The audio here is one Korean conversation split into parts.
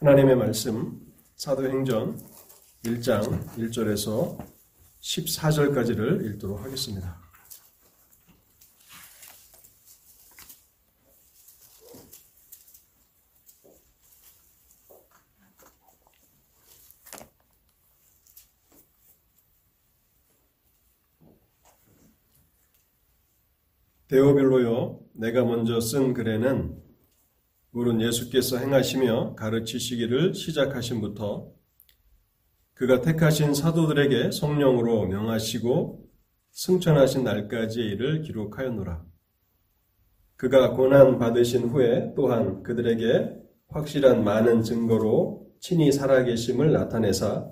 하나님의 말씀 사도행전 1장 1절에서 14절까지를 읽도록 하겠습니다. 데오빌로요 내가 먼저 쓴 글에는 물은 예수께서 행하시며 가르치시기를 시작하신부터 그가 택하신 사도들에게 성령으로 명하시고 승천하신 날까지의 일을 기록하였노라. 그가 고난 받으신 후에 또한 그들에게 확실한 많은 증거로 친히 살아계심을 나타내사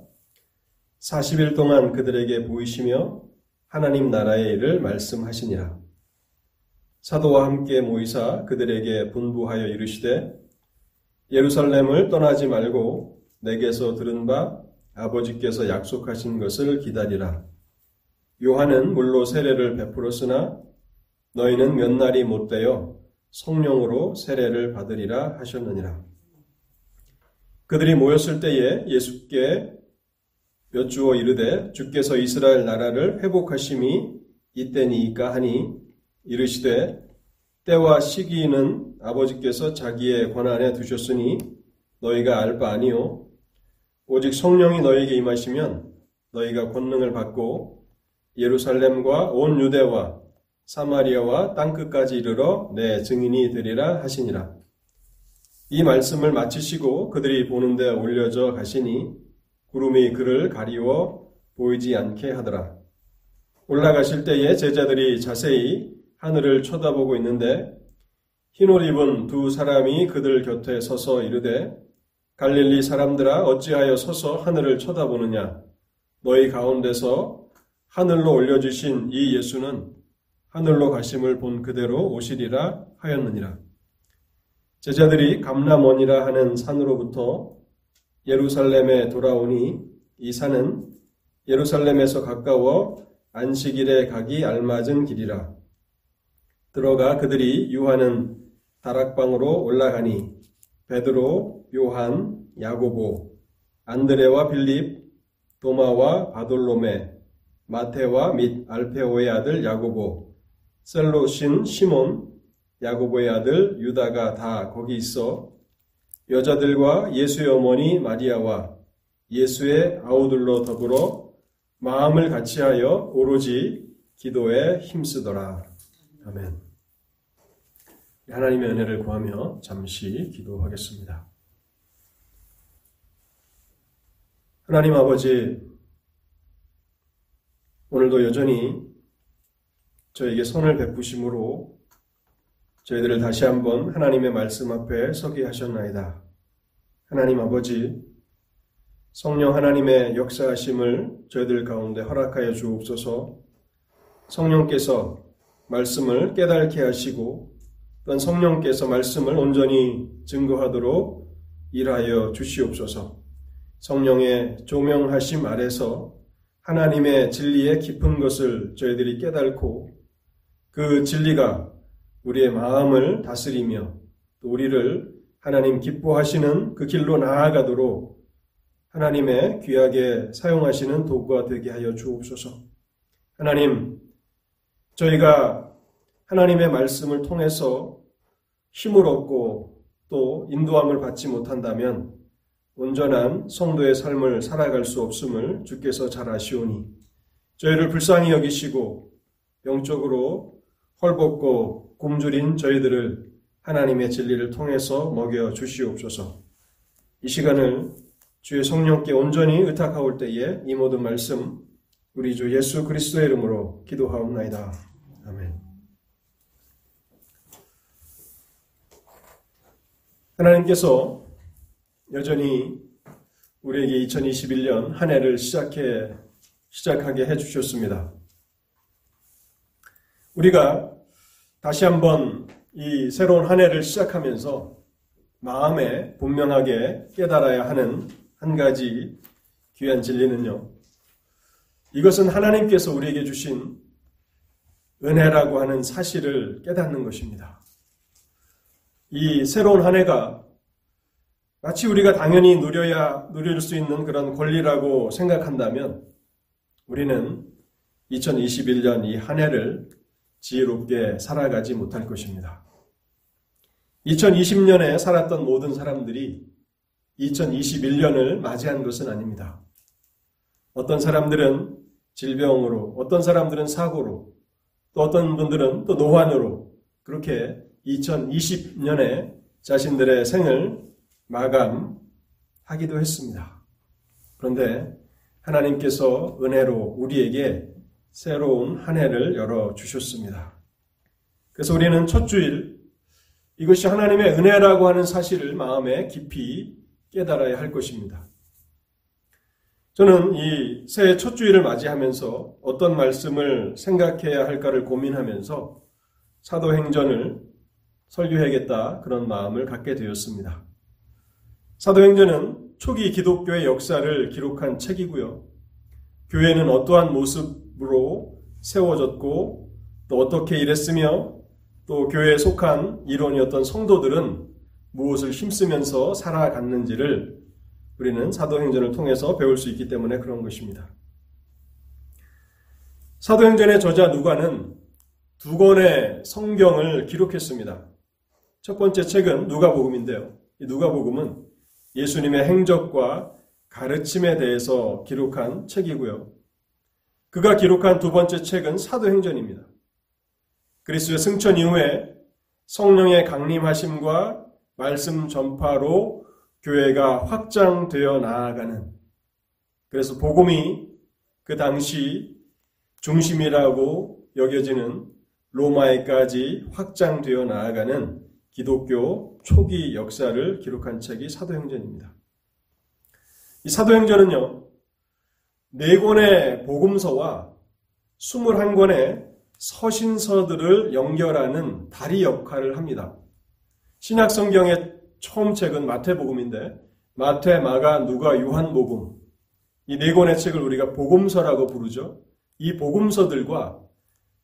40일 동안 그들에게 보이시며 하나님 나라의 일을 말씀하시니라. 사도와 함께 모이사 그들에게 분부하여 이르시되 예루살렘을 떠나지 말고 내게서 들은 바 아버지께서 약속하신 것을 기다리라. 요한은 물로 세례를 베풀었으나 너희는 몇 날이 못되어 성령으로 세례를 받으리라 하셨느니라. 그들이 모였을 때에 예수께 여쭈어 이르되 주께서 이스라엘 나라를 회복하심이 이때니이까 하니 이르시되 때와 시기는 아버지께서 자기의 권한에 두셨으니 너희가 알 바 아니요 오직 성령이 너희에게 임하시면 너희가 권능을 받고 예루살렘과 온 유대와 사마리아와 땅 끝까지 이르러 내 증인이 되리라 하시니라. 이 말씀을 마치시고 그들이 보는데 올려져 가시니 구름이 그를 가리워 보이지 않게 하더라. 올라가실 때에 제자들이 자세히 하늘을 쳐다보고 있는데 흰옷 입은 두 사람이 그들 곁에 서서 이르되 갈릴리 사람들아 어찌하여 서서 하늘을 쳐다보느냐? 너희 가운데서 하늘로 올려주신 이 예수는 하늘로 가심을 본 그대로 오시리라 하였느니라. 제자들이 감람원이라 하는 산으로부터 예루살렘에 돌아오니 이 산은 예루살렘에서 가까워 안식일에 가기 알맞은 길이라 들어가 그들이 유하는 다락방으로 올라가니 베드로, 요한, 야고보, 안드레와 빌립, 도마와 바돌로메, 마테와 및 알페오의 아들 야고보, 셀로신 시몬, 야고보의 아들 유다가 다 거기 있어 여자들과 예수의 어머니 마리아와 예수의 아우들로 더불어 마음을 같이하여 오로지 기도에 힘쓰더라. 아멘. 하나님의 은혜를 구하며 잠시 기도하겠습니다. 하나님 아버지, 오늘도 여전히 저에게 손을 베푸심으로 저희들을 다시 한번 하나님의 말씀 앞에 서게 하셨나이다. 하나님 아버지, 성령 하나님의 역사하심을 저희들 가운데 허락하여 주옵소서 성령께서 말씀을 깨닫게 하시고 또한 성령께서 말씀을 온전히 증거하도록 일하여 주시옵소서. 성령의 조명하심 아래서 하나님의 진리의 깊은 것을 저희들이 깨닫고 그 진리가 우리의 마음을 다스리며 또 우리를 하나님 기뻐하시는 그 길로 나아가도록 하나님의 귀하게 사용하시는 도구가 되게 하여 주옵소서. 하나님, 저희가 하나님의 말씀을 통해서 힘을 얻고 또 인도함을 받지 못한다면 온전한 성도의 삶을 살아갈 수 없음을 주께서 잘 아시오니 저희를 불쌍히 여기시고 영적으로 헐벗고 굶주린 저희들을 하나님의 진리를 통해서 먹여 주시옵소서. 이 시간을 주의 성령께 온전히 의탁하올 때에 이 모든 말씀 우리 주 예수 그리스도의 이름으로 기도하옵나이다. 아멘. 하나님께서 여전히 우리에게 2021년 한 해를 시작해, 시작하게 해주셨습니다. 우리가 다시 한번 이 새로운 한 해를 시작하면서 마음에 분명하게 깨달아야 하는 한 가지 귀한 진리는요. 이것은 하나님께서 우리에게 주신 은혜라고 하는 사실을 깨닫는 것입니다. 이 새로운 한 해가 마치 우리가 당연히 누려야 누릴 수 있는 그런 권리라고 생각한다면 우리는 2021년 이 한 해를 지혜롭게 살아가지 못할 것입니다. 2020년에 살았던 모든 사람들이 2021년을 맞이한 것은 아닙니다. 어떤 사람들은 질병으로, 어떤 사람들은 사고로, 또 어떤 분들은 또 노환으로 그렇게 2020년에 자신들의 생을 마감하기도 했습니다. 그런데 하나님께서 은혜로 우리에게 새로운 한 해를 열어 주셨습니다. 그래서 우리는 첫 주일 이것이 하나님의 은혜라고 하는 사실을 마음에 깊이 깨달아야 할 것입니다. 저는 이 새해 첫 주일을 맞이하면서 어떤 말씀을 생각해야 할까를 고민하면서 사도행전을 설교해야겠다 그런 마음을 갖게 되었습니다. 사도행전은 초기 기독교의 역사를 기록한 책이고요. 교회는 어떠한 모습으로 세워졌고 또 어떻게 일했으며 또 교회에 속한 일원이었던 성도들은 무엇을 힘쓰면서 살아갔는지를 우리는 사도행전을 통해서 배울 수 있기 때문에 그런 것입니다. 사도행전의 저자 누가는 두 권의 성경을 기록했습니다. 첫 번째 책은 누가복음인데요. 이 누가복음은 예수님의 행적과 가르침에 대해서 기록한 책이고요. 그가 기록한 두 번째 책은 사도행전입니다. 그리스도의 승천 이후에 성령의 강림하심과 말씀 전파로 교회가 확장되어 나아가는 그래서 복음이 그 당시 중심이라고 여겨지는 로마에까지 확장되어 나아가는 기독교 초기 역사를 기록한 책이 사도행전입니다. 이 사도행전은요, 네 권의 복음서와 21권의 서신서들을 연결하는 다리 역할을 합니다. 신약 성경의 처음 책은 마태복음인데 마태, 마가, 누가, 요한복음 이 네 권의 책을 우리가 복음서라고 부르죠. 이 복음서들과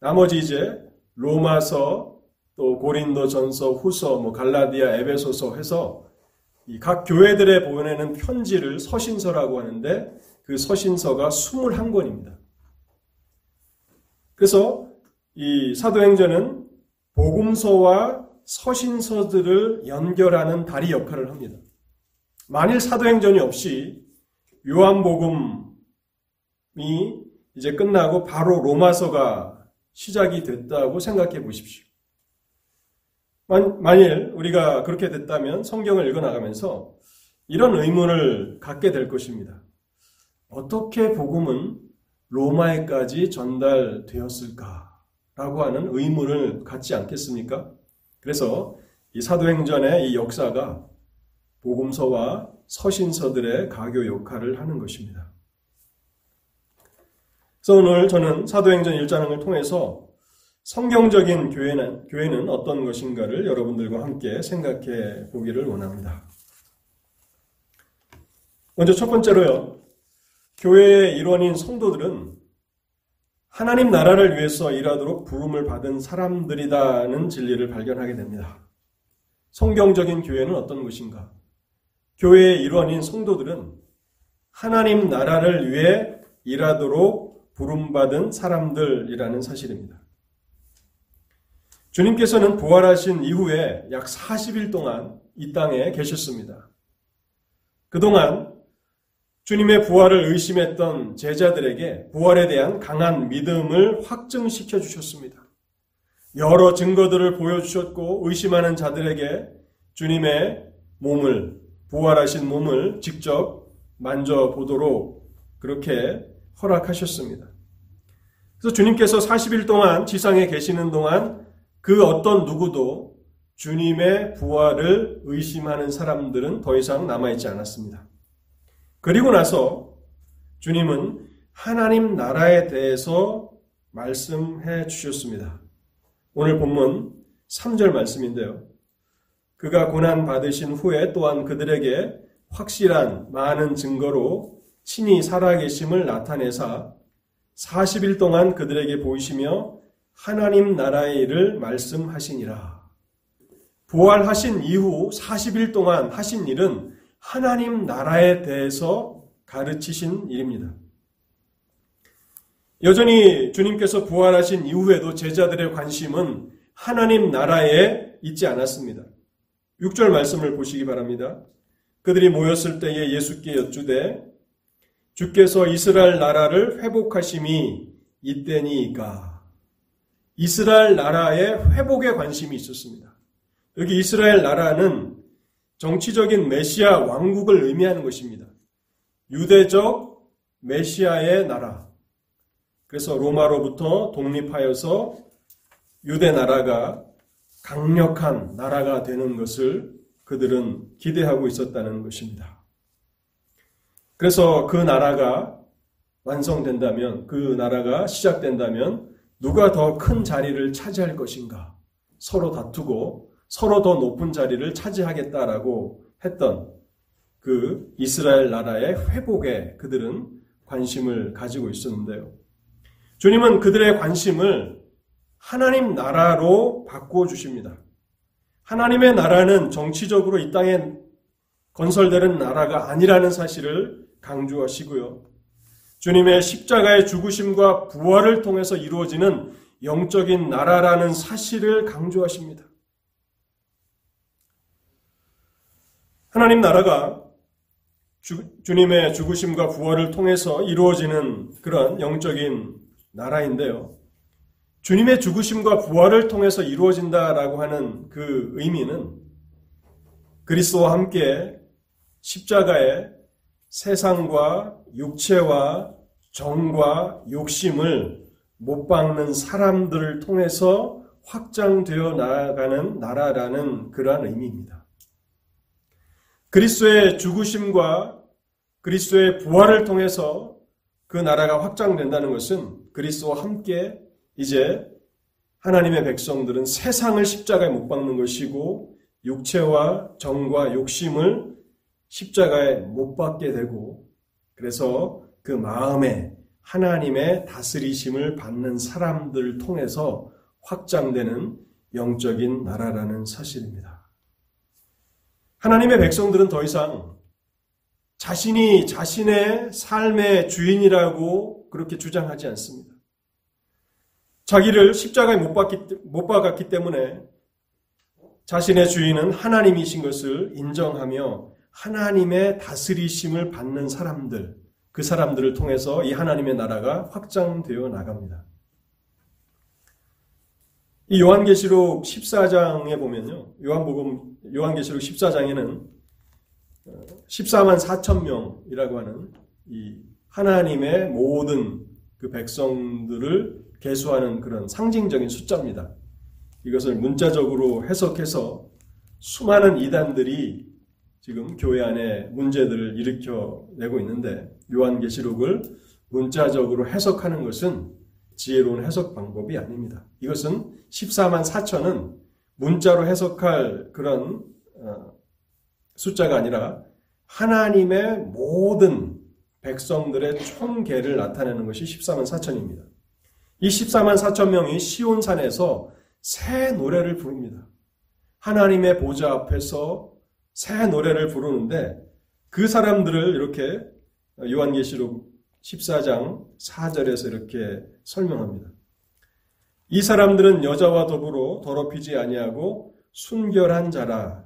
나머지 이제 로마서, 또 고린도 전서, 후서, 뭐 갈라디아, 에베소서 해서 이각 교회들에 보내는 편지를 서신서라고 하는데 그 서신서가 21권입니다. 그래서 이 사도행전은 복음서와 서신서들을 연결하는 다리 역할을 합니다. 만일 사도행전이 없이 요한복음이 이제 끝나고 바로 로마서가 시작이 됐다고 생각해 보십시오. 만일 우리가 그렇게 됐다면 성경을 읽어나가면서 이런 의문을 갖게 될 것입니다. 어떻게 복음은 로마에까지 전달되었을까? 라고 하는 의문을 갖지 않겠습니까? 그래서 이 사도행전의 이 역사가 복음서와 서신서들의 가교 역할을 하는 것입니다. 그래서 오늘 저는 사도행전 1장을 통해서 성경적인 교회는, 교회는 어떤 것인가를 여러분들과 함께 생각해 보기를 원합니다. 먼저 첫 번째로요. 교회의 일원인 성도들은 하나님 나라를 위해서 일하도록 부름을 받은 사람들이다는 진리를 발견하게 됩니다. 성경적인 교회는 어떤 것인가? 교회의 일원인 성도들은 하나님 나라를 위해 일하도록 부름받은 사람들이라는 사실입니다. 주님께서는 부활하신 이후에 약 40일 동안 이 땅에 계셨습니다. 그동안 주님의 부활을 의심했던 제자들에게 부활에 대한 강한 믿음을 확증시켜 주셨습니다. 여러 증거들을 보여주셨고 의심하는 자들에게 주님의 몸을, 부활하신 몸을 직접 만져보도록 그렇게 허락하셨습니다. 그래서 주님께서 40일 동안 지상에 계시는 동안 그 어떤 누구도 주님의 부활을 의심하는 사람들은 더 이상 남아있지 않았습니다. 그리고 나서 주님은 하나님 나라에 대해서 말씀해 주셨습니다. 오늘 본문 3절 말씀인데요. 그가 고난 받으신 후에 또한 그들에게 확실한 많은 증거로 친히 살아계심을 나타내사 40일 동안 그들에게 보이시며 하나님 나라의 일을 말씀하시니라. 부활하신 이후 40일 동안 하신 일은 하나님 나라에 대해서 가르치신 일입니다. 여전히 주님께서 부활하신 이후에도 제자들의 관심은 하나님 나라에 있지 않았습니다. 6절 말씀을 보시기 바랍니다. 그들이 모였을 때에 예수께 여쭈되 주께서 이스라엘 나라를 회복하심이 이때니까 이스라엘 나라의 회복에 관심이 있었습니다. 여기 이스라엘 나라는 정치적인 메시아 왕국을 의미하는 것입니다. 유대적 메시아의 나라. 그래서 로마로부터 독립하여서 유대 나라가 강력한 나라가 되는 것을 그들은 기대하고 있었다는 것입니다. 그래서 그 나라가 완성된다면, 그 나라가 시작된다면 누가 더 큰 자리를 차지할 것인가? 서로 다투고 서로 더 높은 자리를 차지하겠다라고 했던 그 이스라엘 나라의 회복에 그들은 관심을 가지고 있었는데요. 주님은 그들의 관심을 하나님 나라로 바꿔주십니다. 하나님의 나라는 정치적으로 이 땅에 건설되는 나라가 아니라는 사실을 강조하시고요. 주님의 십자가의 죽으심과 부활을 통해서 이루어지는 영적인 나라라는 사실을 강조하십니다. 하나님 나라가 주, 주님의 죽으심과 부활을 통해서 이루어지는 그런 영적인 나라인데요. 주님의 죽으심과 부활을 통해서 이루어진다라고 하는 그 의미는 그리스도와 함께 십자가에 세상과 육체와 정과 욕심을 못 박는 사람들을 통해서 확장되어 나아가는 나라라는 그러한 의미입니다. 그리스도의 죽으심과 그리스도의 부활을 통해서 그 나라가 확장된다는 것은 그리스도와 함께 이제 하나님의 백성들은 세상을 십자가에 못 박는 것이고 육체와 정과 욕심을 십자가에 못 박게 되고 그래서 그 마음에 하나님의 다스리심을 받는 사람들을 통해서 확장되는 영적인 나라라는 사실입니다. 하나님의 백성들은 더 이상 자신이 자신의 삶의 주인이라고 그렇게 주장하지 않습니다. 자기를 십자가에 못, 박기, 못 박았기 때문에 자신의 주인은 하나님이신 것을 인정하며 하나님의 다스리심을 받는 사람들, 그 사람들을 통해서 이 하나님의 나라가 확장되어 나갑니다. 이 요한계시록 14장에 보면요. 요한복음, 요한계시록 14장에는 14만 4천 명이라고 하는 이 하나님의 모든 그 백성들을 개수하는 그런 상징적인 숫자입니다. 이것을 문자적으로 해석해서 수많은 이단들이 지금 교회 안에 문제들을 일으켜내고 있는데 요한계시록을 문자적으로 해석하는 것은 지혜로운 해석 방법이 아닙니다. 이것은 14만 4천은 문자로 해석할 그런 어, 숫자가 아니라 하나님의 모든 백성들의 총계를 나타내는 것이 14만 4천입니다. 이 14만 4천 명이 시온산에서 새 노래를 부릅니다. 하나님의 보좌 앞에서 새 노래를 부르는데 그 사람들을 이렇게 요한계시록 14장 4절에서 이렇게 설명합니다. 이 사람들은 여자와 더불어 더럽히지 아니하고 순결한 자라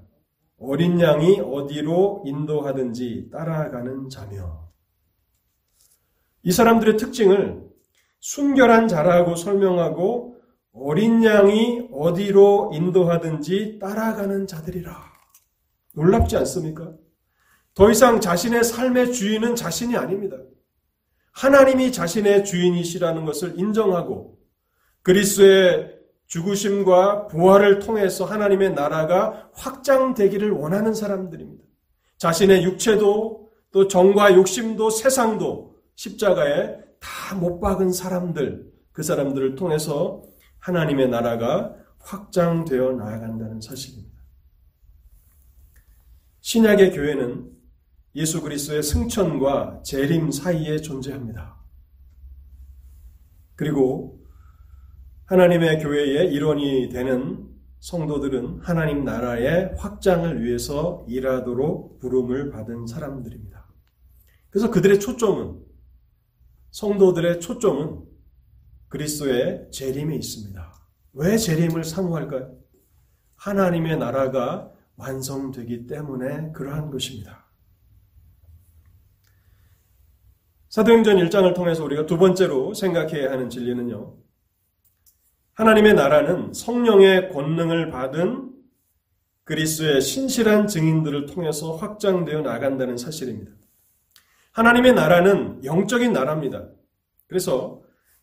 어린 양이 어디로 인도하든지 따라가는 자며 이 사람들의 특징을 순결한 자라고 설명하고 어린 양이 어디로 인도하든지 따라가는 자들이라. 놀랍지 않습니까? 더 이상 자신의 삶의 주인은 자신이 아닙니다. 하나님이 자신의 주인이시라는 것을 인정하고 그리스의 죽으심과 부활을 통해서 하나님의 나라가 확장되기를 원하는 사람들입니다. 자신의 육체도 또 정과 욕심도 세상도 십자가에 다 못 박은 사람들, 그 사람들을 통해서 하나님의 나라가 확장되어 나아간다는 사실입니다. 신약의 교회는 예수 그리스도의 승천과 재림 사이에 존재합니다. 그리고 하나님의 교회의 일원이 되는 성도들은 하나님 나라의 확장을 위해서 일하도록 부름을 받은 사람들입니다. 그래서 그들의 초점은 성도들의 초점은 그리스도의 재림에 있습니다. 왜 재림을 사모할까요? 하나님의 나라가 완성되기 때문에 그러한 것입니다. 사도행전 1장을 통해서 우리가 두 번째로 생각해야 하는 진리는요. 하나님의 나라는 성령의 권능을 받은 그리스의 신실한 증인들을 통해서 확장되어 나간다는 사실입니다. 하나님의 나라는 영적인 나라입니다. 그래서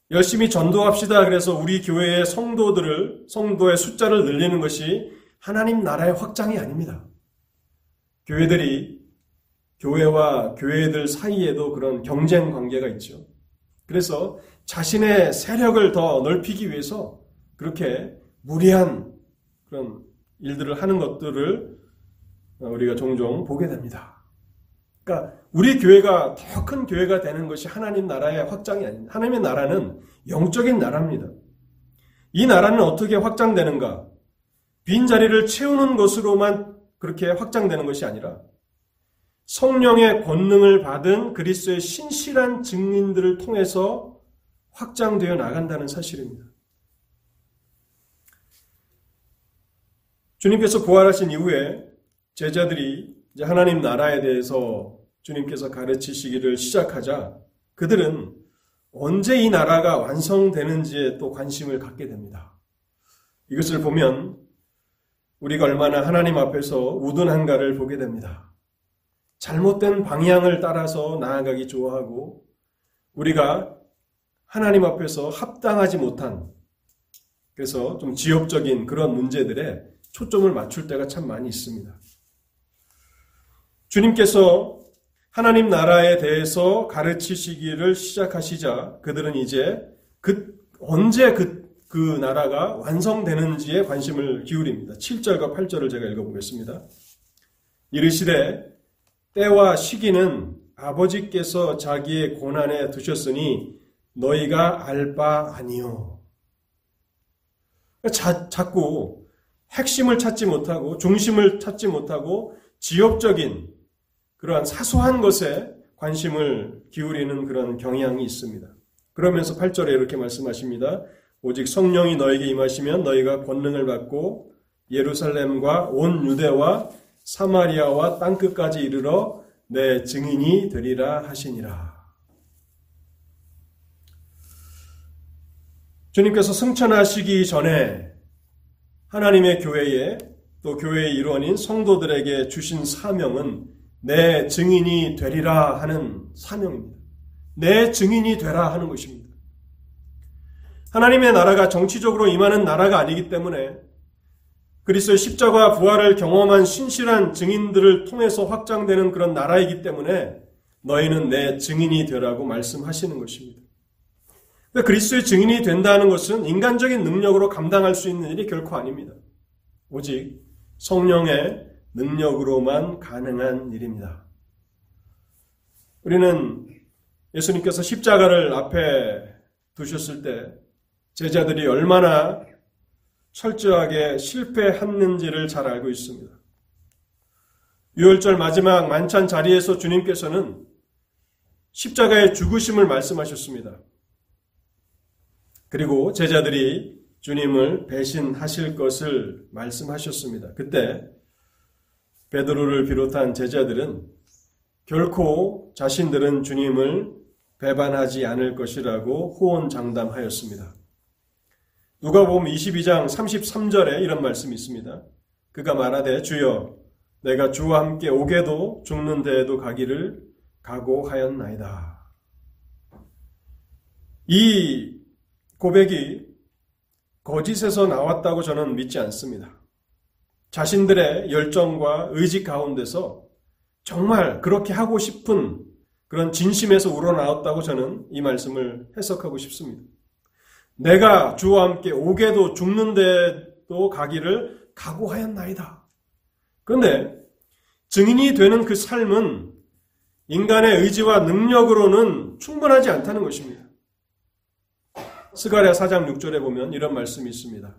열심히 전도합시다. 그래서 우리 교회의 성도들을, 성도의 숫자를 늘리는 것이 하나님 나라의 확장이 아닙니다. 교회들이 교회와 교회들 사이에도 그런 경쟁 관계가 있죠. 그래서 자신의 세력을 더 넓히기 위해서 그렇게 무리한 그런 일들을 하는 것들을 우리가 종종 보게 됩니다. 그러니까 우리 교회가 더 큰 교회가 되는 것이 하나님 나라의 확장이 아닙니다. 하나님의 나라는 영적인 나라입니다. 이 나라는 어떻게 확장되는가? 빈 자리를 채우는 것으로만 그렇게 확장되는 것이 아니라 성령의 권능을 받은 그리스도의 신실한 증인들을 통해서 확장되어 나간다는 사실입니다. 주님께서 부활하신 이후에 제자들이 이제 하나님 나라에 대해서 주님께서 가르치시기를 시작하자 그들은 언제 이 나라가 완성되는지에 또 관심을 갖게 됩니다. 이것을 보면 우리가 얼마나 하나님 앞에서 우둔한가를 보게 됩니다. 잘못된 방향을 따라서 나아가기 좋아하고 우리가 하나님 앞에서 합당하지 못한 그래서 좀 지역적인 그런 문제들에 초점을 맞출 때가 참 많이 있습니다. 주님께서 하나님 나라에 대해서 가르치시기를 시작하시자 그들은 이제 그 언제 그, 그 나라가 완성되는지에 관심을 기울입니다. 7절과 8절을 제가 읽어보겠습니다. 이르시되 때와 시기는 아버지께서 자기의 고난에 두셨으니 너희가 알 바 아니요. 자, 자꾸 핵심을 찾지 못하고 중심을 찾지 못하고 지역적인 그러한 사소한 것에 관심을 기울이는 그런 경향이 있습니다. 그러면서 8절에 이렇게 말씀하십니다. 오직 성령이 너에게 임하시면 너희가 권능을 받고 예루살렘과 온 유대와 사마리아와 땅끝까지 이르러 내 증인이 되리라 하시니라. 주님께서 승천하시기 전에 하나님의 교회에 또 교회의 일원인 성도들에게 주신 사명은 내 증인이 되리라 하는 사명입니다. 내 증인이 되라 하는 것입니다. 하나님의 나라가 정치적으로 임하는 나라가 아니기 때문에 그리스도의 십자가 부활을 경험한 신실한 증인들을 통해서 확장되는 그런 나라이기 때문에 너희는 내 증인이 되라고 말씀하시는 것입니다. 그리스도의 증인이 된다는 것은 인간적인 능력으로 감당할 수 있는 일이 결코 아닙니다. 오직 성령의 능력으로만 가능한 일입니다. 우리는 예수님께서 십자가를 앞에 두셨을 때 제자들이 얼마나 철저하게 실패했는지를 잘 알고 있습니다. 유월절 마지막 만찬 자리에서 주님께서는 십자가의 죽으심을 말씀하셨습니다. 그리고 제자들이 주님을 배신하실 것을 말씀하셨습니다. 그때 베드로를 비롯한 제자들은 결코 자신들은 주님을 배반하지 않을 것이라고 호언장담하였습니다. 누가 보면 22장 33절에 이런 말씀이 있습니다. 그가 말하되 주여 내가 주와 함께 오게도 죽는 데에도 가기를 각오하였나이다. 이 고백이 거짓에서 나왔다고 저는 믿지 않습니다. 자신들의 열정과 의지 가운데서 정말 그렇게 하고 싶은 그런 진심에서 우러나왔다고 저는 이 말씀을 해석하고 싶습니다. 내가 주와 함께 오게도 죽는데도 가기를 각오하였나이다. 그런데 증인이 되는 그 삶은 인간의 의지와 능력으로는 충분하지 않다는 것입니다. 스가랴 4장 6절에 보면 이런 말씀이 있습니다.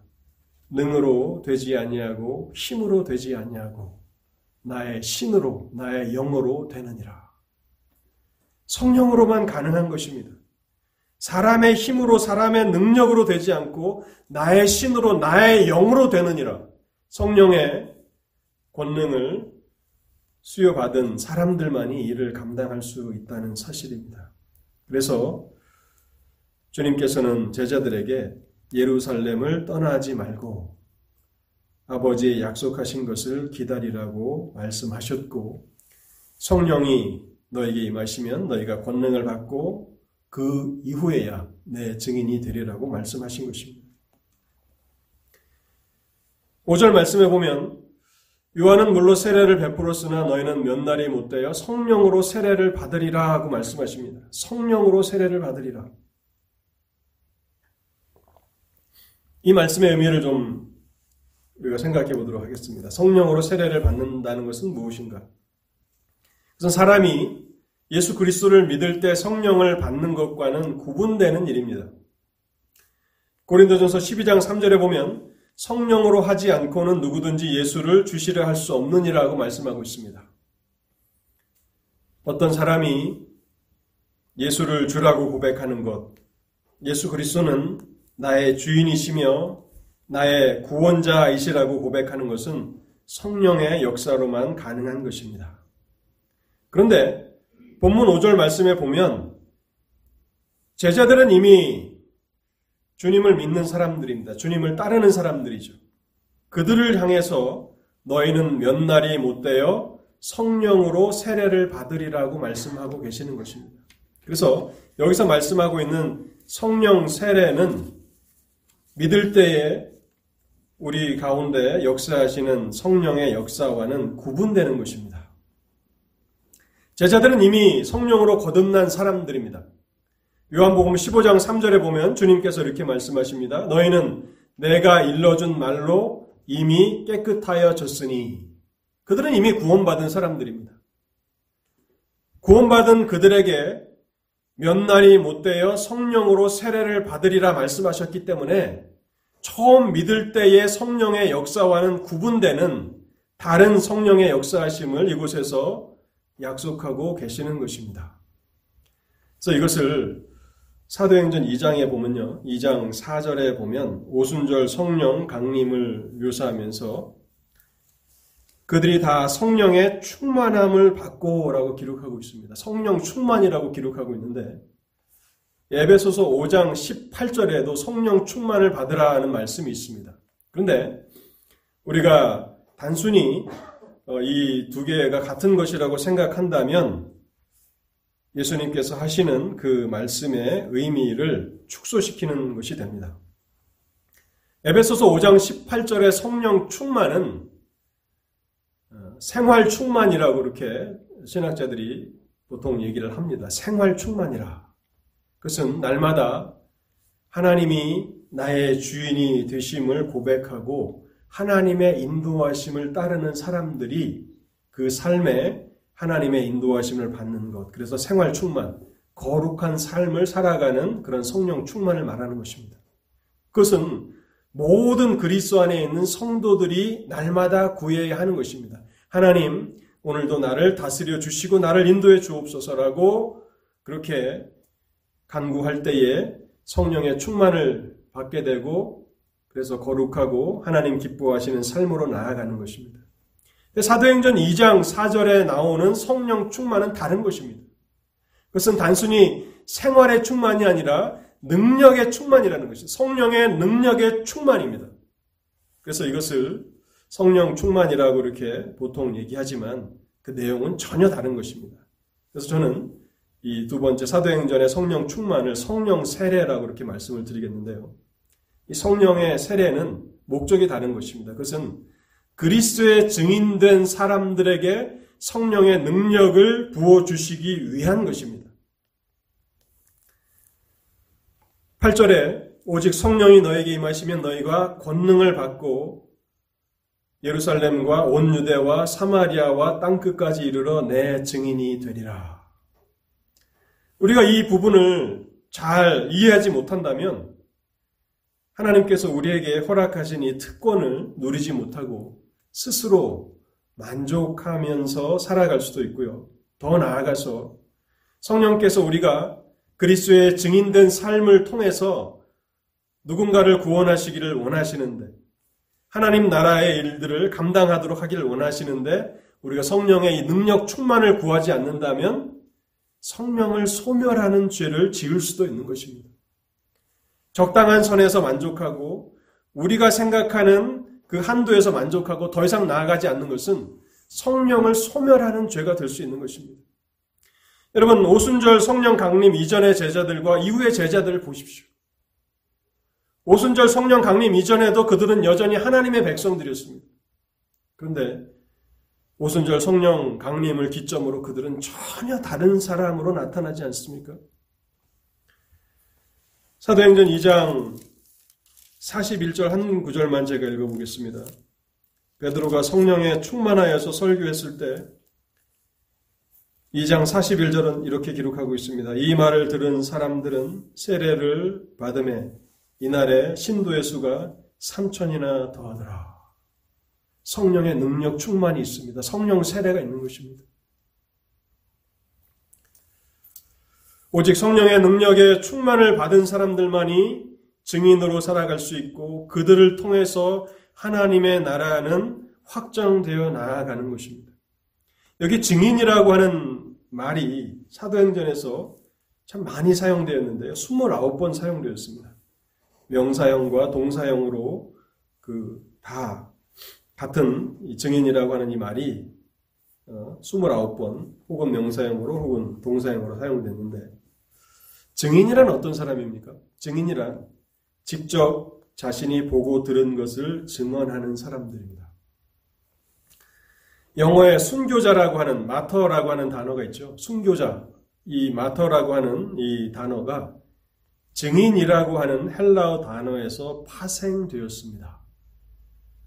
능으로 되지 아니하고 힘으로 되지 아니하고 나의 신으로 나의 영으로 되느니라. 성령으로만 가능한 것입니다. 사람의 힘으로 사람의 능력으로 되지 않고 나의 신으로 나의 영으로 되느니라. 성령의 권능을 수여받은 사람들만이 이를 감당할 수 있다는 사실입니다. 그래서 주님께서는 제자들에게 예루살렘을 떠나지 말고 아버지의 약속하신 것을 기다리라고 말씀하셨고 성령이 너에게 임하시면 너희가 권능을 받고 그 이후에야 내 증인이 되리라고 말씀하신 것입니다. 5절 말씀에 보면 요한은 물로 세례를 베풀었으나 너희는 몇 날이 못 되어 성령으로 세례를 받으리라 하고 말씀하십니다. 성령으로 세례를 받으리라. 이 말씀의 의미를 좀 우리가 생각해 보도록 하겠습니다. 성령으로 세례를 받는다는 것은 무엇인가? 그것은 사람이 예수 그리스도를 믿을 때 성령을 받는 것과는 구분되는 일입니다. 고린도전서 12장 3절에 보면 성령으로 하지 않고는 누구든지 예수를 주시려 할 수 없느니라고 말씀하고 있습니다. 어떤 사람이 예수를 주라고 고백하는 것, 예수 그리스도는 나의 주인이시며 나의 구원자이시라고 고백하는 것은 성령의 역사로만 가능한 것입니다. 그런데 본문 5절 말씀에 보면 제자들은 이미 주님을 믿는 사람들입니다. 주님을 따르는 사람들이죠. 그들을 향해서 너희는 몇 날이 못되어 성령으로 세례를 받으리라고 말씀하고 계시는 것입니다. 그래서 여기서 말씀하고 있는 성령 세례는 믿을 때에 우리 가운데 역사하시는 성령의 역사와는 구분되는 것입니다. 제자들은 이미 성령으로 거듭난 사람들입니다. 요한복음 15장 3절에 보면 주님께서 이렇게 말씀하십니다. 너희는 내가 일러준 말로 이미 깨끗하여졌으니 그들은 이미 구원받은 사람들입니다. 구원받은 그들에게 몇 날이 못되어 성령으로 세례를 받으리라 말씀하셨기 때문에 처음 믿을 때의 성령의 역사와는 구분되는 다른 성령의 역사하심을 이곳에서 약속하고 계시는 것입니다. 그래서 이것을 사도행전 2장에 보면요. 2장 4절에 보면 오순절 성령 강림을 묘사하면서 그들이 다 성령의 충만함을 받고 라고 기록하고 있습니다. 성령 충만이라고 기록하고 있는데 에베소서 5장 18절에도 성령 충만을 받으라는 말씀이 있습니다. 그런데 우리가 단순히 어, 이 두 개가 같은 것이라고 생각한다면 예수님께서 하시는 그 말씀의 의미를 축소시키는 것이 됩니다. 에베소서 5장 18절의 성령 충만은 어, 생활 충만이라고 그렇게 신학자들이 보통 얘기를 합니다. 생활 충만이라. 그것은 날마다 하나님이 나의 주인이 되심을 고백하고 하나님의 인도하심을 따르는 사람들이 그 삶에 하나님의 인도하심을 받는 것. 그래서 생활 충만, 거룩한 삶을 살아가는 그런 성령 충만을 말하는 것입니다. 그것은 모든 그리스도 안에 있는 성도들이 날마다 구해야 하는 것입니다. 하나님, 오늘도 나를 다스려 주시고 나를 인도해 주옵소서라고 그렇게 간구할 때에 성령의 충만을 받게 되고 그래서 거룩하고 하나님 기뻐하시는 삶으로 나아가는 것입니다. 사도행전 2장 4절에 나오는 성령 충만은 다른 것입니다. 그것은 단순히 생활의 충만이 아니라 능력의 충만이라는 것이 성령의 능력의 충만입니다. 그래서 이것을 성령 충만이라고 이렇게 보통 얘기하지만 그 내용은 전혀 다른 것입니다. 그래서 저는 이 두 번째 사도행전의 성령 충만을 성령 세례라고 이렇게 말씀을 드리겠는데요. 이 성령의 세례는 목적이 다른 것입니다. 그것은 그리스도의 증인된 사람들에게 성령의 능력을 부어 주시기 위한 것입니다. 8절에 오직 성령이 너에게 임하시면 너희가 권능을 받고 예루살렘과 온 유대와 사마리아와 땅 끝까지 이르러 내 증인이 되리라. 우리가 이 부분을 잘 이해하지 못한다면 하나님께서 우리에게 허락하신 이 특권을 누리지 못하고 스스로 만족하면서 살아갈 수도 있고요. 더 나아가서 성령께서 우리가 그리스도의 증인된 삶을 통해서 누군가를 구원하시기를 원하시는데 하나님 나라의 일들을 감당하도록 하기를 원하시는데 우리가 성령의 이 능력 충만을 구하지 않는다면 성령을 소멸하는 죄를 지을 수도 있는 것입니다. 적당한 선에서 만족하고 우리가 생각하는 그 한도에서 만족하고 더 이상 나아가지 않는 것은 성령을 소멸하는 죄가 될 수 있는 것입니다. 여러분, 오순절 성령 강림 이전의 제자들과 이후의 제자들을 보십시오. 오순절 성령 강림 이전에도 그들은 여전히 하나님의 백성들이었습니다. 그런데 오순절 성령 강림을 기점으로 그들은 전혀 다른 사람으로 나타나지 않습니까? 사도행전 2장 41절 한 구절만 제가 읽어보겠습니다. 베드로가 성령에 충만하여서 설교했을 때 2장 41절은 이렇게 기록하고 있습니다. 이 말을 들은 사람들은 세례를 받음에 이날에 신도의 수가 3천이나 더하더라. 성령의 능력 충만이 있습니다. 성령 세례가 있는 것입니다. 오직 성령의 능력에 충만을 받은 사람들만이 증인으로 살아갈 수 있고 그들을 통해서 하나님의 나라는 확장되어 나아가는 것입니다. 여기 증인이라고 하는 말이 사도행전에서 참 많이 사용되었는데요. 29번 사용되었습니다. 명사형과 동사형으로 그 다 같은 증인이라고 하는 이 말이 29번 어, 혹은 명사형으로 혹은 동사형으로 사용됐는데 증인이란 어떤 사람입니까? 증인이란 직접 자신이 보고 들은 것을 증언하는 사람들입니다. 영어에 순교자라고 하는 마터라고 하는 단어가 있죠. 순교자. 이 마터라고 하는 이 단어가 증인이라고 하는 헬라어 단어에서 파생되었습니다.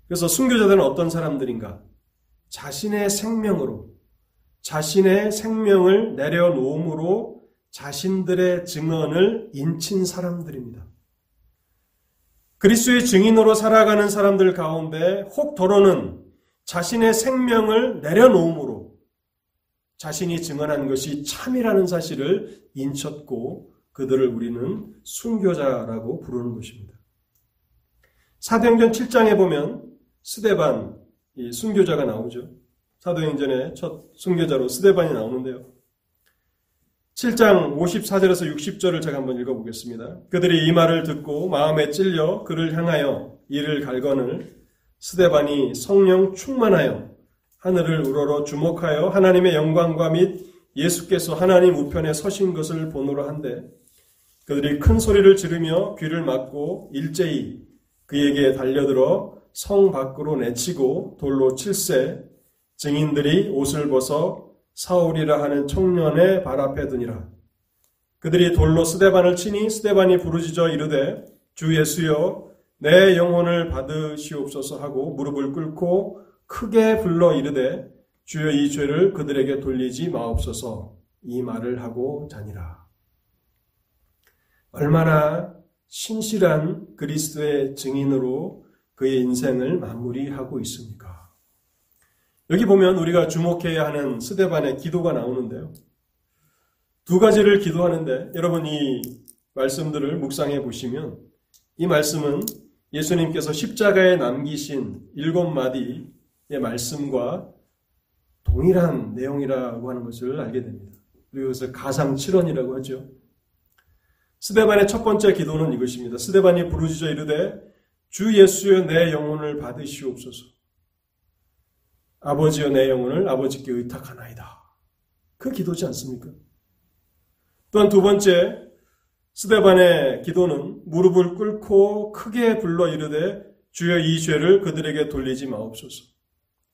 그래서 순교자들은 어떤 사람들인가? 자신의 생명으로, 자신의 생명을 내려놓음으로 자신들의 증언을 인친 사람들입니다. 그리스도의 증인으로 살아가는 사람들 가운데 혹 더러는 자신의 생명을 내려놓음으로 자신이 증언한 것이 참이라는 사실을 인쳤고 그들을 우리는 순교자라고 부르는 것입니다. 사도행전 7장에 보면 스데반 이 순교자가 나오죠. 사도행전의 첫 순교자로 스데반이 나오는데요. 7장 54절에서 60절을 제가 한번 읽어보겠습니다. 그들이 이 말을 듣고 마음에 찔려 그를 향하여 이를 갈거늘 스데반이 성령 충만하여 하늘을 우러러 주목하여 하나님의 영광과 및 예수께서 하나님 우편에 서신 것을 본으로 한데 그들이 큰 소리를 지르며 귀를 막고 일제히 그에게 달려들어 성 밖으로 내치고 돌로 칠세 증인들이 옷을 벗어 사울이라 하는 청년의 발 앞에 두니라. 그들이 돌로 스데반을 치니 스데반이 부르짖어 이르되 주 예수여 내 영혼을 받으시옵소서 하고 무릎을 꿇고 크게 불러 이르되 주여 이 죄를 그들에게 돌리지 마옵소서 이 말을 하고 자니라. 얼마나 신실한 그리스도의 증인으로 그의 인생을 마무리하고 있습니까? 여기 보면 우리가 주목해야 하는 스데반의 기도가 나오는데요. 두 가지를 기도하는데 여러분 이 말씀들을 묵상해 보시면 이 말씀은 예수님께서 십자가에 남기신 일곱 마디의 말씀과 동일한 내용이라고 하는 것을 알게 됩니다. 그리고 이것을 가상칠언이라고 하죠. 스데반의 첫 번째 기도는 이것입니다. 스데반이 부르짖어 이르되 주 예수여 내 영혼을 받으시옵소서. 아버지여 내 영혼을 아버지께 의탁하나이다. 그 기도지 않습니까? 또한 두 번째 스데반의 기도는 무릎을 꿇고 크게 불러 이르되 주여 이 죄를 그들에게 돌리지 마옵소서.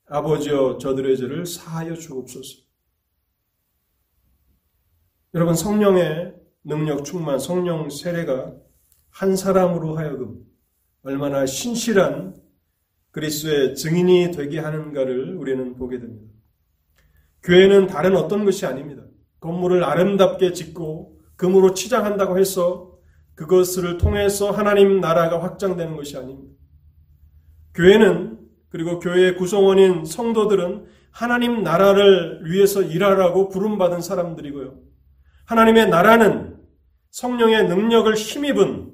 아버지여 저들의 죄를 사하여 주옵소서. 여러분 성령의 능력 충만 성령 세례가 한 사람으로 하여금 얼마나 신실한 그리스도의 증인이 되게 하는가를 우리는 보게 됩니다. 교회는 다른 어떤 것이 아닙니다. 건물을 아름답게 짓고 금으로 치장한다고 해서 그것을 통해서 하나님 나라가 확장되는 것이 아닙니다. 교회는 그리고 교회의 구성원인 성도들은 하나님 나라를 위해서 일하라고 부름받은 사람들이고요. 하나님의 나라는 성령의 능력을 힘입은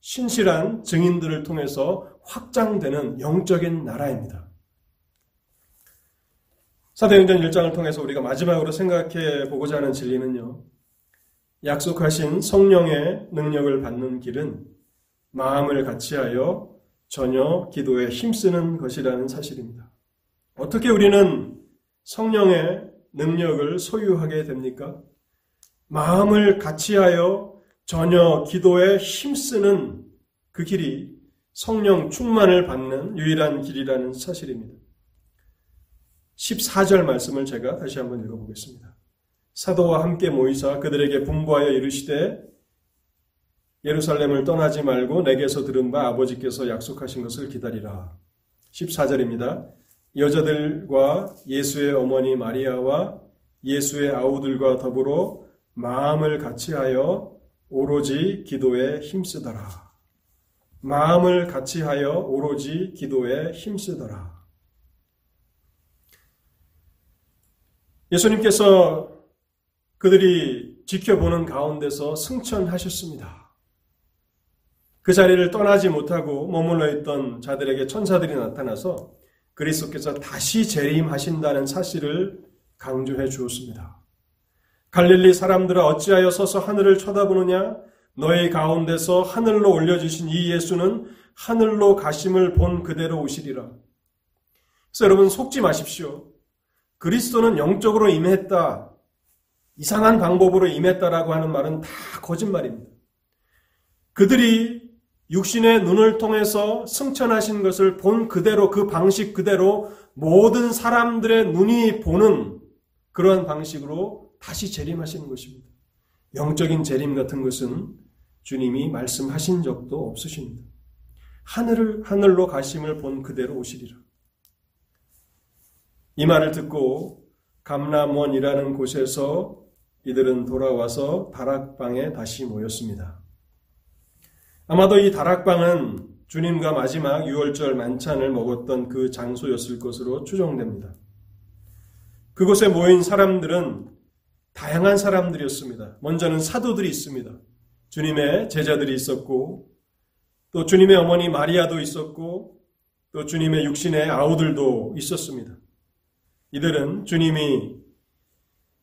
신실한 증인들을 통해서 확장되는 영적인 나라입니다. 사도행전 1장을 통해서 우리가 마지막으로 생각해 보고자 하는 진리는요. 약속하신 성령의 능력을 받는 길은 마음을 같이하여 전혀 기도에 힘쓰는 것이라는 사실입니다. 어떻게 우리는 성령의 능력을 소유하게 됩니까? 마음을 같이하여 전혀 기도에 힘쓰는 그 길이 성령 충만을 받는 유일한 길이라는 사실입니다. 14절 말씀을 제가 다시 한번 읽어보겠습니다. 사도와 함께 모이사 그들에게 분부하여 이르시되 예루살렘을 떠나지 말고 내게서 들은 바 아버지께서 약속하신 것을 기다리라. 14절입니다. 여자들과 예수의 어머니 마리아와 예수의 아우들과 더불어 마음을 같이하여 오로지 기도에 힘쓰더라. 마음을 같이하여 오로지 기도에 힘쓰더라. 예수님께서 그들이 지켜보는 가운데서 승천하셨습니다. 그 자리를 떠나지 못하고 머물러 있던 자들에게 천사들이 나타나서 그리스도께서 다시 재림하신다는 사실을 강조해 주었습니다. 갈릴리 사람들아 어찌하여 서서 하늘을 쳐다보느냐? 너희 가운데서 하늘로 올려주신 이 예수는 하늘로 가심을 본 그대로 오시리라. 그래서 여러분 속지 마십시오. 그리스도는 영적으로 임했다. 이상한 방법으로 임했다라고 하는 말은 다 거짓말입니다. 그들이 육신의 눈을 통해서 승천하신 것을 본 그대로 그 방식 그대로 모든 사람들의 눈이 보는 그러한 방식으로 다시 재림하시는 것입니다. 영적인 재림 같은 것은 주님이 말씀하신 적도 없으십니다. 하늘을 하늘로 가심을 본 그대로 오시리라. 이 말을 듣고 감람원이라는 곳에서 이들은 돌아와서 다락방에 다시 모였습니다. 아마도 이 다락방은 주님과 마지막 6월절 만찬을 먹었던 그 장소였을 것으로 추정됩니다. 그곳에 모인 사람들은 다양한 사람들이었습니다. 먼저는 사도들이 있습니다. 주님의 제자들이 있었고, 또 주님의 어머니 마리아도 있었고, 또 주님의 육신의 아우들도 있었습니다. 이들은 주님이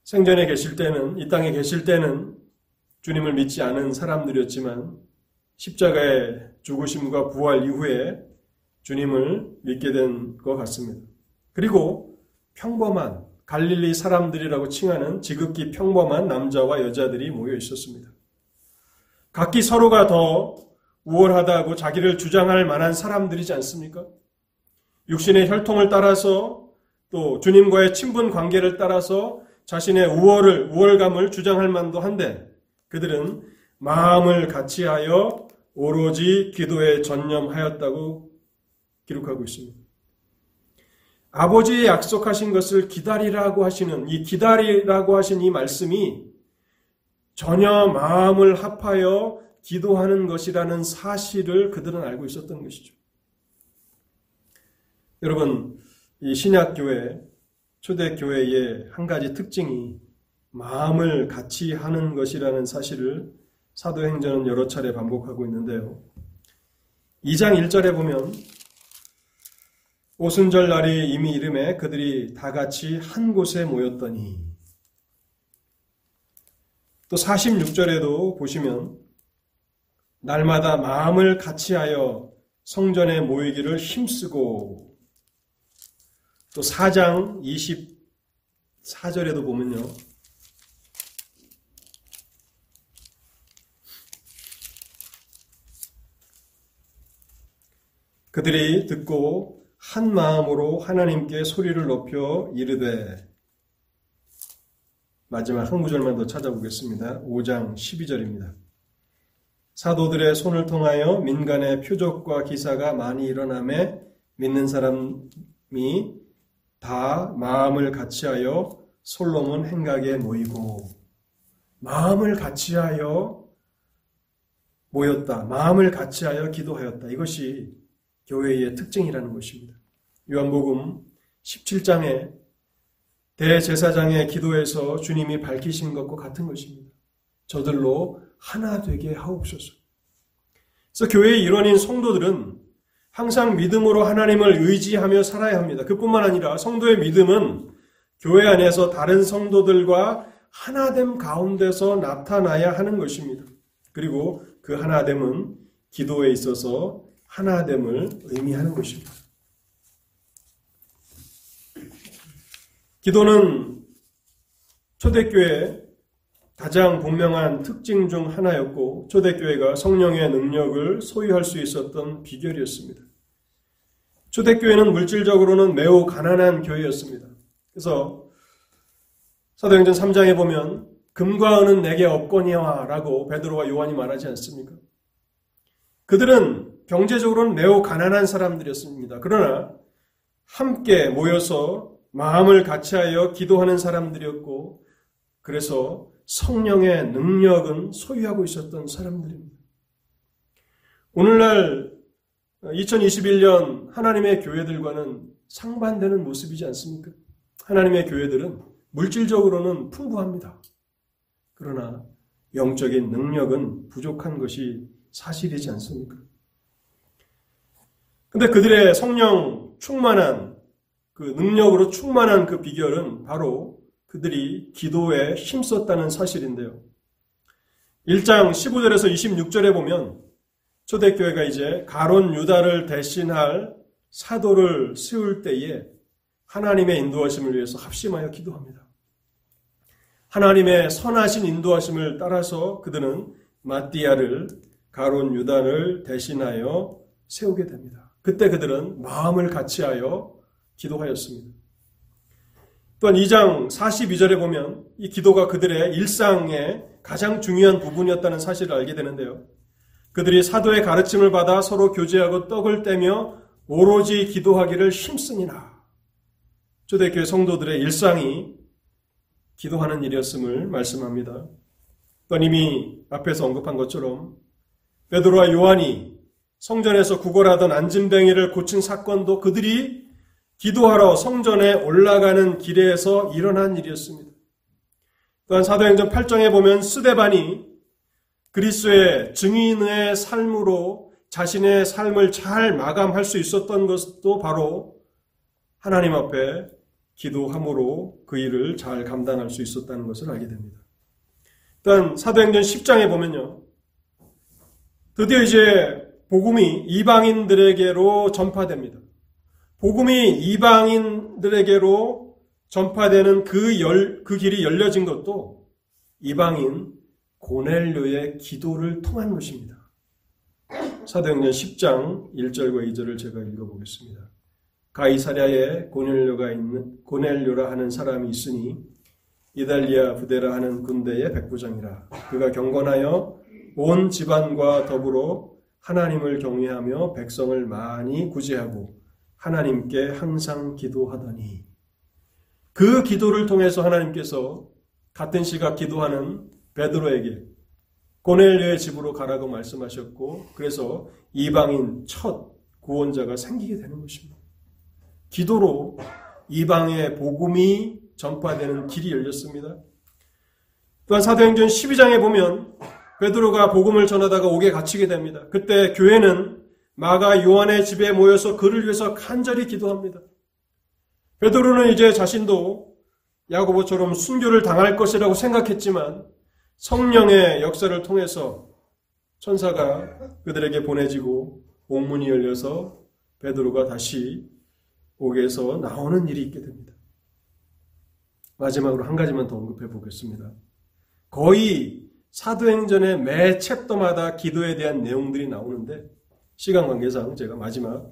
생전에 계실 때는, 이 땅에 계실 때는 주님을 믿지 않은 사람들이었지만, 십자가의 죽으심과 부활 이후에 주님을 믿게 된 것 같습니다. 그리고 평범한 갈릴리 사람들이라고 칭하는 지극히 평범한 남자와 여자들이 모여 있었습니다. 각기 서로가 더 우월하다고 자기를 주장할 만한 사람들이지 않습니까? 육신의 혈통을 따라서 또 주님과의 친분 관계를 따라서 자신의 우월을, 우월감을 주장할 만도 한데 그들은 마음을 같이하여 오로지 기도에 전념하였다고 기록하고 있습니다. 아버지의 약속하신 것을 기다리라고 하시는 이 기다리라고 하신 이 말씀이 전혀 마음을 합하여 기도하는 것이라는 사실을 그들은 알고 있었던 것이죠. 여러분, 이 신약교회, 초대교회의 한 가지 특징이 마음을 같이 하는 것이라는 사실을 사도행전은 여러 차례 반복하고 있는데요. 2장 1절에 보면 오순절 날이 이미 이름에 그들이 다 같이 한 곳에 모였더니 또 46절에도 보시면 날마다 마음을 같이하여 성전에 모이기를 힘쓰고 또 4장 24절에도 보면요. 그들이 듣고 한 마음으로 하나님께 소리를 높여 이르되 마지막 한 구절만 더 찾아보겠습니다. 5장 12절입니다. 사도들의 손을 통하여 민간의 표적과 기사가 많이 일어남에 믿는 사람이 다 마음을 같이하여 솔로몬 행각에 모이고 마음을 같이하여 모였다. 마음을 같이하여 기도하였다. 이것이 교회의 특징이라는 것입니다. 요한복음 17장에 대제사장의 기도에서 주님이 밝히신 것과 같은 것입니다. 저들로 하나 되게 하옵소서. 그래서 교회의 일원인 성도들은 항상 믿음으로 하나님을 의지하며 살아야 합니다. 그뿐만 아니라 성도의 믿음은 교회 안에서 다른 성도들과 하나됨 가운데서 나타나야 하는 것입니다. 그리고 그 하나됨은 기도에 있어서 하나됨을 의미하는 것입니다. 기도는 초대교회 가장 분명한 특징 중 하나였고 초대교회가 성령의 능력을 소유할 수 있었던 비결이었습니다. 초대교회는 물질적으로는 매우 가난한 교회였습니다. 그래서 사도행전 3장에 보면 금과 은은 내게 없거니와 라고 베드로와 요한이 말하지 않습니까? 그들은 경제적으로는 매우 가난한 사람들이었습니다. 그러나 함께 모여서 마음을 같이하여 기도하는 사람들이었고 그래서 성령의 능력은 소유하고 있었던 사람들입니다. 오늘날 2021년 하나님의 교회들과는 상반되는 모습이지 않습니까? 하나님의 교회들은 물질적으로는 풍부합니다. 그러나 영적인 능력은 부족한 것이 사실이지 않습니까? 근데 그들의 성령 충만한 그 능력으로 충만한 그 비결은 바로 그들이 기도에 힘썼다는 사실인데요. 1장 15절에서 26절에 보면 초대교회가 이제 가론 유다를 대신할 사도를 세울 때에 하나님의 인도하심을 위해서 합심하여 기도합니다. 하나님의 선하신 인도하심을 따라서 그들은 마띠아를 가론 유다를 대신하여 세우게 됩니다. 그때 그들은 마음을 같이하여 기도하였습니다. 또한 2장 42절에 보면 이 기도가 그들의 일상의 가장 중요한 부분이었다는 사실을 알게 되는데요. 그들이 사도의 가르침을 받아 서로 교제하고 떡을 떼며 오로지 기도하기를 힘쓰니라. 초대교회 성도들의 일상이 기도하는 일이었음을 말씀합니다. 또한 이미 앞에서 언급한 것처럼 베드로와 요한이 성전에서 구걸하던 안진뱅이를 고친 사건도 그들이 기도하러 성전에 올라가는 길에서 일어난 일이었습니다. 또한 사도행전 8장에 보면 스데반이 그리스의 증인의 삶으로 자신의 삶을 잘 마감할 수 있었던 것도 바로 하나님 앞에 기도함으로 그 일을 잘 감당할 수 있었다는 것을 알게 됩니다. 또한 사도행전 10장에 보면요. 드디어 이제 복음이 이방인들에게로 전파됩니다. 복음이 이방인들에게로 전파되는 그, 열, 그 길이 열려진 것도 이방인 고넬료의 기도를 통한 것입니다. 사도행전 10장 1절과 2절을 제가 읽어보겠습니다. 가이사랴에 고넬료가 있는 고넬료라 하는 사람이 있으니 이달리아 부대라 하는 군대의 백부장이라 그가 경건하여 온 집안과 더불어 하나님을 경외하며 백성을 많이 구제하고 하나님께 항상 기도하더니 그 기도를 통해서 하나님께서 같은 시각 기도하는 베드로에게 고넬료의 집으로 가라고 말씀하셨고 그래서 이방인 첫 구원자가 생기게 되는 것입니다. 기도로 이방의 복음이 전파되는 길이 열렸습니다. 또한 사도행전 12장에 보면 베드로가 복음을 전하다가 옥에 갇히게 됩니다. 그때 교회는 마가 요한의 집에 모여서 그를 위해서 간절히 기도합니다. 베드로는 이제 자신도 야고보처럼 순교를 당할 것이라고 생각했지만 성령의 역사를 통해서 천사가 그들에게 보내지고 옥문이 열려서 베드로가 다시 옥에서 나오는 일이 있게 됩니다. 마지막으로 한 가지만 더 언급해 보겠습니다. 거의 사도행전의 매 챕터마다 기도에 대한 내용들이 나오는데 시간 관계상 제가 마지막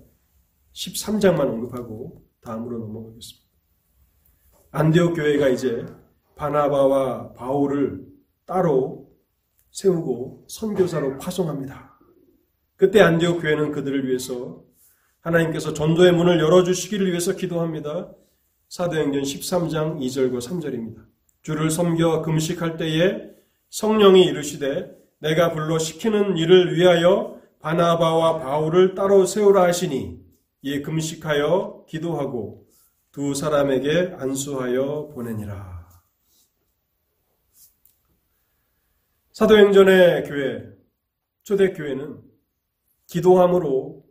13장만 언급하고 다음으로 넘어가겠습니다. 안디옥 교회가 이제 바나바와 바울을 따로 세우고 선교사로 파송합니다. 그때 안디옥 교회는 그들을 위해서 하나님께서 전도의 문을 열어주시기를 위해서 기도합니다. 사도행전 13장 2절과 3절입니다. 주를 섬겨 금식할 때에 성령이 이르시되 내가 불러 시키는 일을 위하여 바나바와 바울을 따로 세우라 하시니 이에 금식하여 기도하고 두 사람에게 안수하여 보내니라. 사도행전의 교회, 초대교회는 기도함으로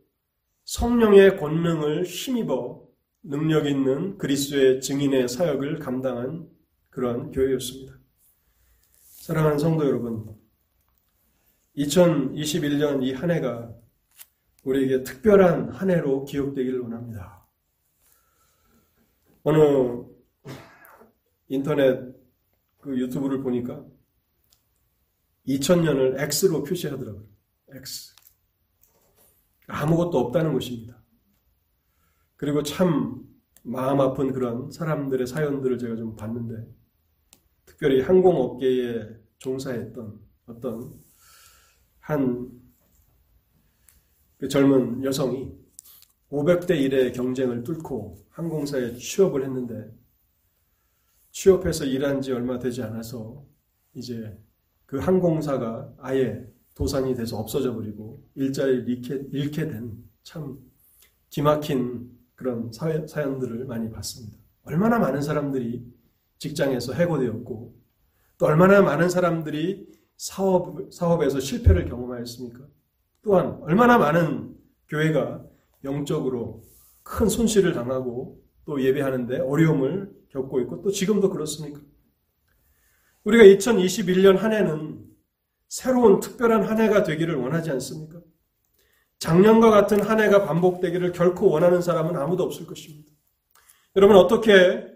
성령의 권능을 힘입어 능력 있는 그리스도의 증인의 사역을 감당한 그러한 교회였습니다. 사랑하는 성도 여러분, 2021년 이 한 해가 우리에게 특별한 한 해로 기억되기를 원합니다. 어느 인터넷 그 유튜브를 보니까 2000년을 X로 표시하더라고요. X. 아무것도 없다는 것입니다. 그리고 참 마음 아픈 그런 사람들의 사연들을 제가 좀 봤는데, 특별히 항공업계에 종사했던 어떤 한 그 젊은 여성이 500대 1의 경쟁을 뚫고 항공사에 취업을 했는데, 취업해서 일한 지 얼마 되지 않아서 이제 그 항공사가 아예 도산이 돼서 없어져 버리고 일자리를 잃게, 잃게 된 참 기막힌 그런 사회, 사연들을 많이 봤습니다. 얼마나 많은 사람들이 직장에서 해고되었고 또 얼마나 많은 사람들이 사업, 사업에서 실패를 경험하였습니까? 또한 얼마나 많은 교회가 영적으로 큰 손실을 당하고 또 예배하는데 어려움을 겪고 있고 또 지금도 그렇습니까? 우리가 2021년 한 해는 새로운 특별한 한 해가 되기를 원하지 않습니까? 작년과 같은 한 해가 반복되기를 결코 원하는 사람은 아무도 없을 것입니다. 여러분, 어떻게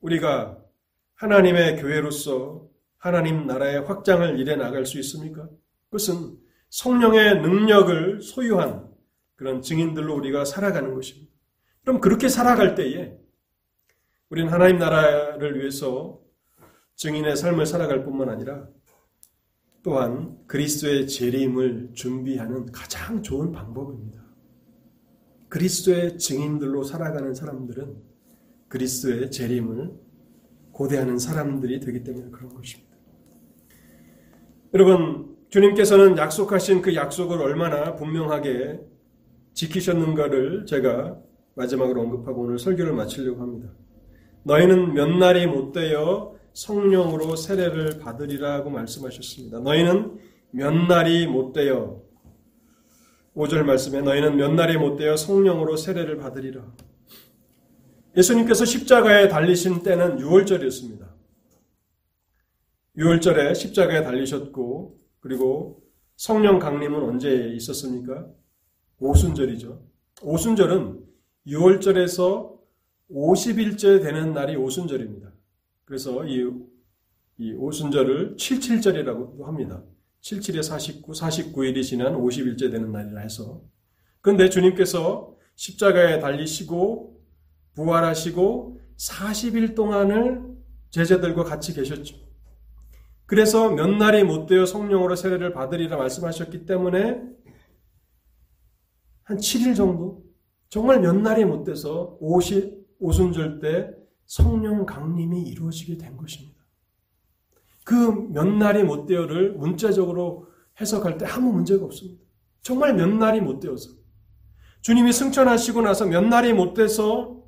우리가 하나님의 교회로서 하나님 나라의 확장을 이뤄 나갈 수 있습니까? 그것은 성령의 능력을 소유한 그런 증인들로 우리가 살아가는 것입니다. 그럼 그렇게 살아갈 때에 우리는 하나님 나라를 위해서 증인의 삶을 살아갈 뿐만 아니라 또한 그리스도의 재림을 준비하는 가장 좋은 방법입니다. 그리스도의 증인들로 살아가는 사람들은 그리스도의 재림을 고대하는 사람들이 되기 때문에 그런 것입니다. 여러분, 주님께서는 약속하신 그 약속을 얼마나 분명하게 지키셨는가를 제가 마지막으로 언급하고 오늘 설교를 마치려고 합니다. 너희는 몇 날이 못 되어 성령으로 세례를 받으리라고 말씀하셨습니다. 너희는 몇 날이 못 되어 5절 말씀에 너희는 몇 날이 못 되어 성령으로 세례를 받으리라. 예수님께서 십자가에 달리신 때는 6월절이었습니다. 6월절에 십자가에 달리셨고 그리고 성령 강림은 언제 있었습니까? 오순절이죠. 오순절은 6월절에서 50일째 되는 날이 오순절입니다. 그래서 이, 이 오순절을 77절이라고 합니다. 77에 49, 49일이 지난 50일째 되는 날이라 해서. 그런데 주님께서 십자가에 달리시고 부활하시고 40일 동안을 제자들과 같이 계셨죠. 그래서 몇 날이 못 되어 성령으로 세례를 받으리라 말씀하셨기 때문에 한 7일 정도? 정말 몇 날이 못 돼서 50, 오순절 때 성령 강림이 이루어지게 된 것입니다. 그 몇 날이 못 되어를 문자적으로 해석할 때 아무 문제가 없습니다. 정말 몇 날이 못 되어서. 주님이 승천하시고 나서 몇 날이 못 돼서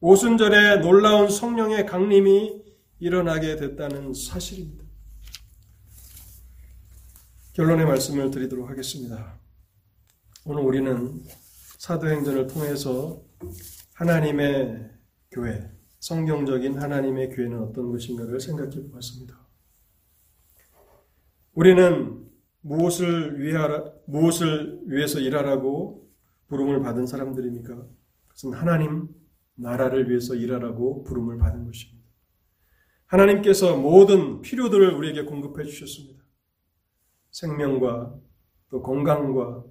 오순절에 놀라운 성령의 강림이 일어나게 됐다는 사실입니다. 결론의 말씀을 드리도록 하겠습니다. 오늘 우리는 사도행전을 통해서 하나님의 교회, 성경적인 하나님의 교회는 어떤 것인가를 생각해 보았습니다. 우리는 무엇을 위하라, 무엇을 위해서 일하라고 부름을 받은 사람들입니까? 그것은 하나님 나라를 위해서 일하라고 부름을 받은 것입니다. 하나님께서 모든 필요들을 우리에게 공급해 주셨습니다. 생명과 또 건강과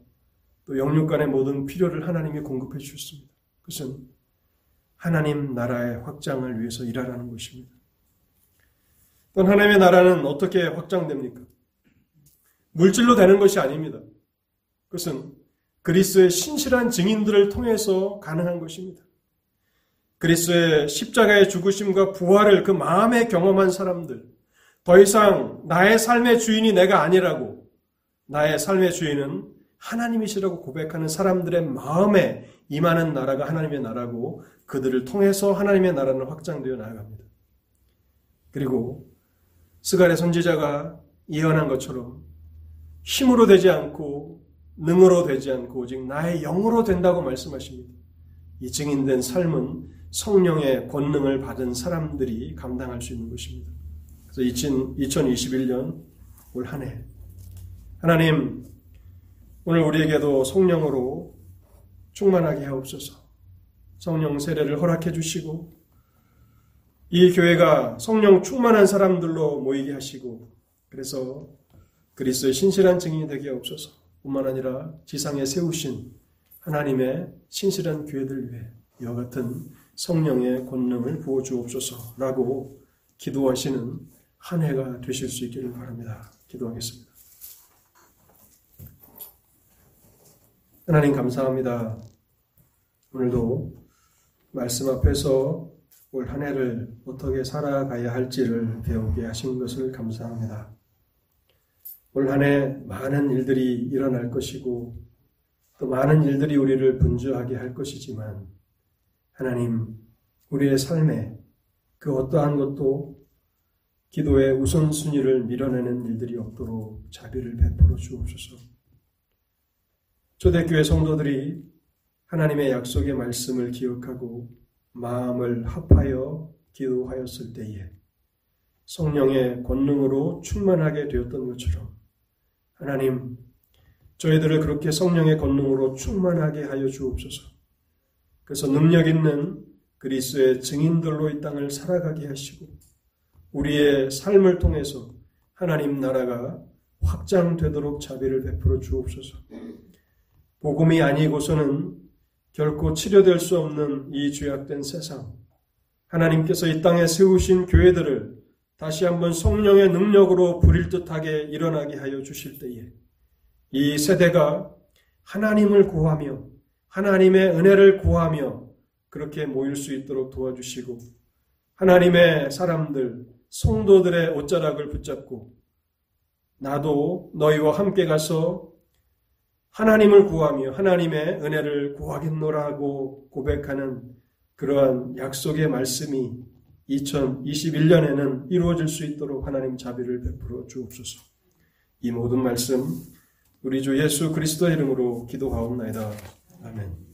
또 영육 간의 모든 필요를 하나님이 공급해 주셨습니다. 그것은 하나님 나라의 확장을 위해서 일하라는 것입니다. 또 하나님의 나라는 어떻게 확장됩니까? 물질로 되는 것이 아닙니다. 그것은 그리스의 신실한 증인들을 통해서 가능한 것입니다. 그리스의 십자가의 죽으심과 부활을 그 마음에 경험한 사람들, 더 이상 나의 삶의 주인이 내가 아니라고 나의 삶의 주인은 하나님이시라고 고백하는 사람들의 마음에 임하는 나라가 하나님의 나라고 그들을 통해서 하나님의 나라는 확장되어 나아갑니다. 그리고 스갈의 선지자가 예언한 것처럼 힘으로 되지 않고 능으로 되지 않고 오직 나의 영으로 된다고 말씀하십니다. 이 증인된 삶은 성령의 권능을 받은 사람들이 감당할 수 있는 것입니다. 그래서 2021년 올 한 해 하나님 오늘 우리에게도 성령으로 충만하게 하옵소서. 성령 세례를 허락해 주시고 이 교회가 성령 충만한 사람들로 모이게 하시고 그래서 그리스도의 신실한 증인이 되게 하옵소서. 뿐만 아니라 지상에 세우신 하나님의 신실한 교회들 위해 이와 같은 성령의 권능을 부어 주옵소서라고 기도하시는 한 해가 되실 수 있기를 바랍니다. 기도하겠습니다. 하나님 감사합니다. 오늘도 말씀 앞에서 올 한 해를 어떻게 살아가야 할지를 배우게 하신 것을 감사합니다. 올 한 해 많은 일들이 일어날 것이고 또 많은 일들이 우리를 분주하게 할 것이지만 하나님 우리의 삶에 그 어떠한 것도 기도의 우선순위를 밀어내는 일들이 없도록 자비를 베풀어 주옵소서. 초대교회 성도들이 하나님의 약속의 말씀을 기억하고 마음을 합하여 기도하였을 때에 성령의 권능으로 충만하게 되었던 것처럼 하나님 저희들을 그렇게 성령의 권능으로 충만하게 하여 주옵소서. 그래서 능력 있는 그리스의 증인들로 이 땅을 살아가게 하시고 우리의 삶을 통해서 하나님 나라가 확장되도록 자비를 베풀어 주옵소서. 복음이 아니고서는 결코 치료될 수 없는 이 죄악된 세상, 하나님께서 이 땅에 세우신 교회들을 다시 한번 성령의 능력으로 부릴 듯하게 일어나게 하여 주실 때에 이 세대가 하나님을 구하며 하나님의 은혜를 구하며 그렇게 모일 수 있도록 도와주시고 하나님의 사람들, 성도들의 옷자락을 붙잡고 나도 너희와 함께 가서 하나님을 구하며 하나님의 은혜를 구하겠노라고 고백하는 그러한 약속의 말씀이 2021년에는 이루어질 수 있도록 하나님 자비를 베풀어 주옵소서. 이 모든 말씀 우리 주 예수 그리스도 이름으로 기도하옵나이다. 아멘.